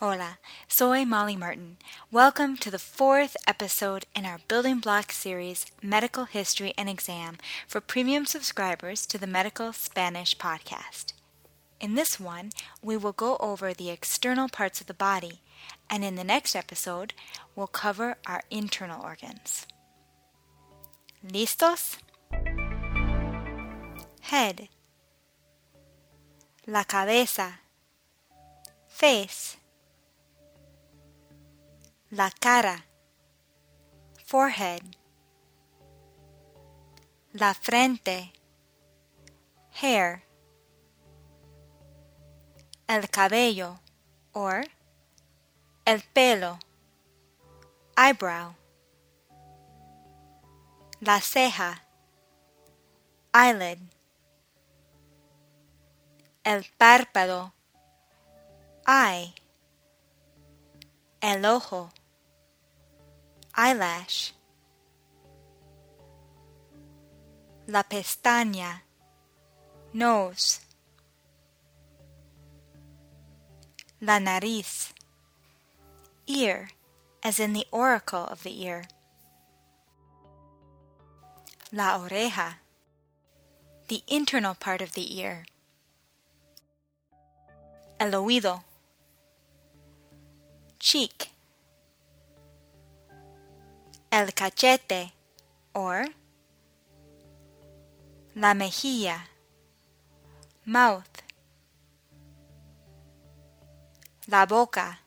Hola, soy Molly Martin. Welcome to the fourth episode in our Building Block series, Medical History and Exam, for premium subscribers to the Medical Spanish podcast. In this one, we will go over the external parts of the body, and in the next episode, we'll cover our internal organs. ¿Listos? Head, la cabeza, face la cara, forehead, la frente, hair, el cabello, or el pelo, eyebrow, la ceja, eyelid, el párpado, eye, el ojo, eyelash, la pestaña, nose, la nariz, ear, as in the auricle of the ear, la oreja, the internal part of the ear, el oído, cheek, el cachete or la mejilla, mouth, la boca,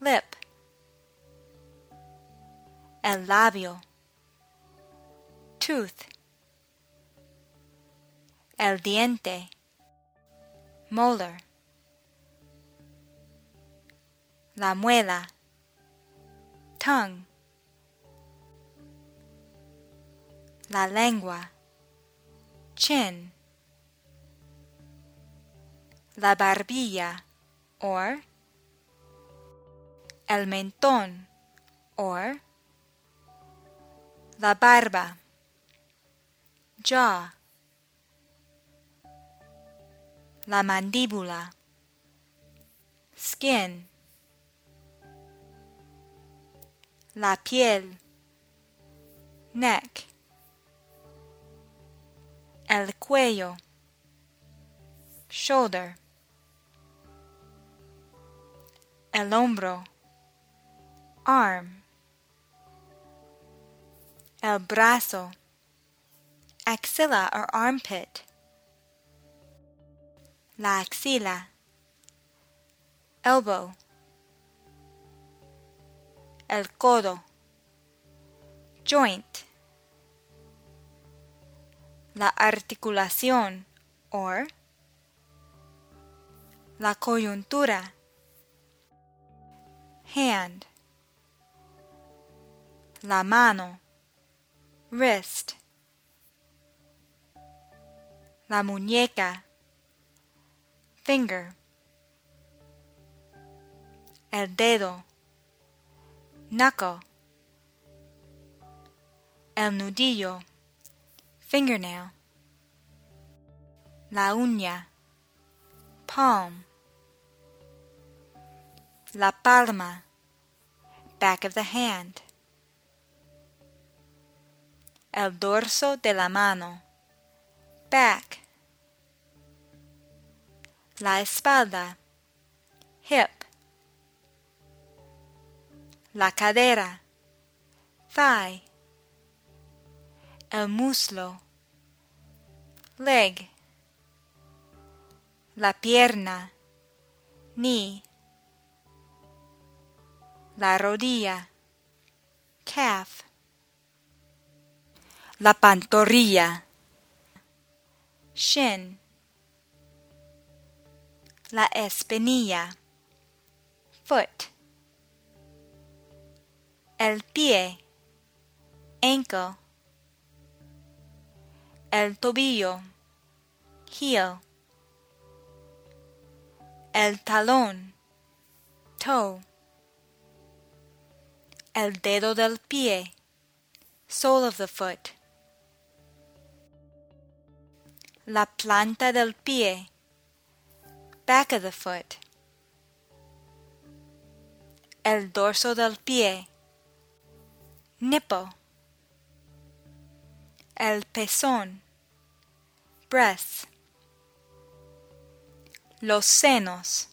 lip, el labio, tooth, el diente, molar, la muela, tongue, la lengua, chin, la barbilla, or el mentón, or la barba, jaw, la mandíbula, skin, la piel, neck, el cuello, shoulder, el hombro, arm, el brazo, axilla or armpit, la axila, elbow, el codo, joint, la articulación or la coyuntura, hand, la mano, wrist, la muñeca, finger, el dedo, knuckle, el nudillo, fingernail, la uña, palm, la palma, back of the hand, el dorso de la mano, back, la espalda, hip, la cadera, thigh, el muslo, leg, la pierna, knee, la rodilla, calf, la pantorrilla, shin, la espinilla, foot, el pie, ankle, el tobillo, heel, el talón, toe, el dedo del pie, sole of the foot, la planta del pie, back of the foot, el dorso del pie, nipple, el pezón, breasts, los senos,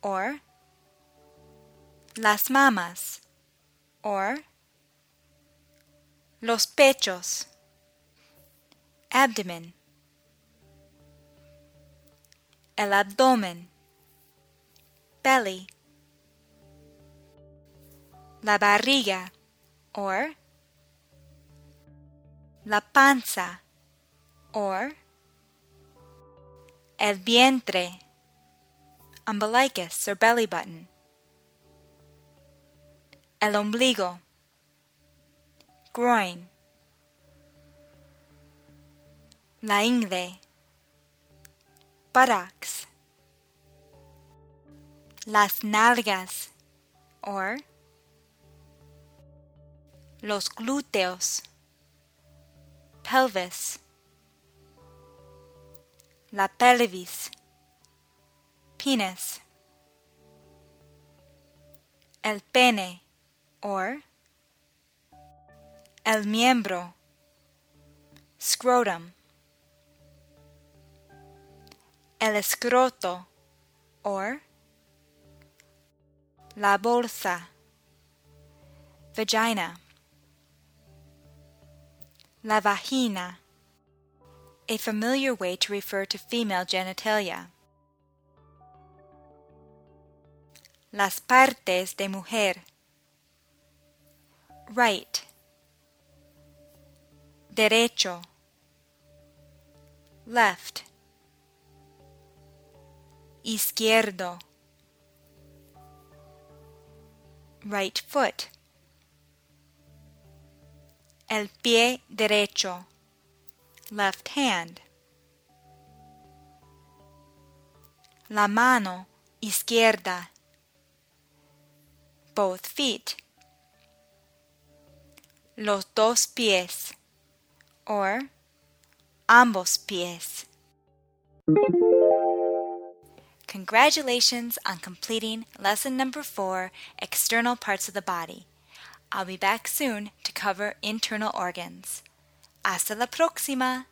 or las mamas, or los pechos, abdomen, el abdomen, belly, la barriga, or la panza, or el vientre, umbilicus or belly button, el ombligo, groin, la ingle, buttocks, las nalgas, or los glúteos, pelvis, la pelvis, penis, el pene, or el miembro, scrotum, el escroto, or la bolsa, vagina, la vagina, a familiar way to refer to female genitalia. Las partes de mujer. Right. Derecho. Left. Izquierdo. Right foot. El pie derecho. Left hand. La mano izquierda. Both feet. Los dos pies. Or ambos pies. Congratulations on completing lesson number four external parts of the body. I'll be back soon to cover internal organs. Hasta la próxima!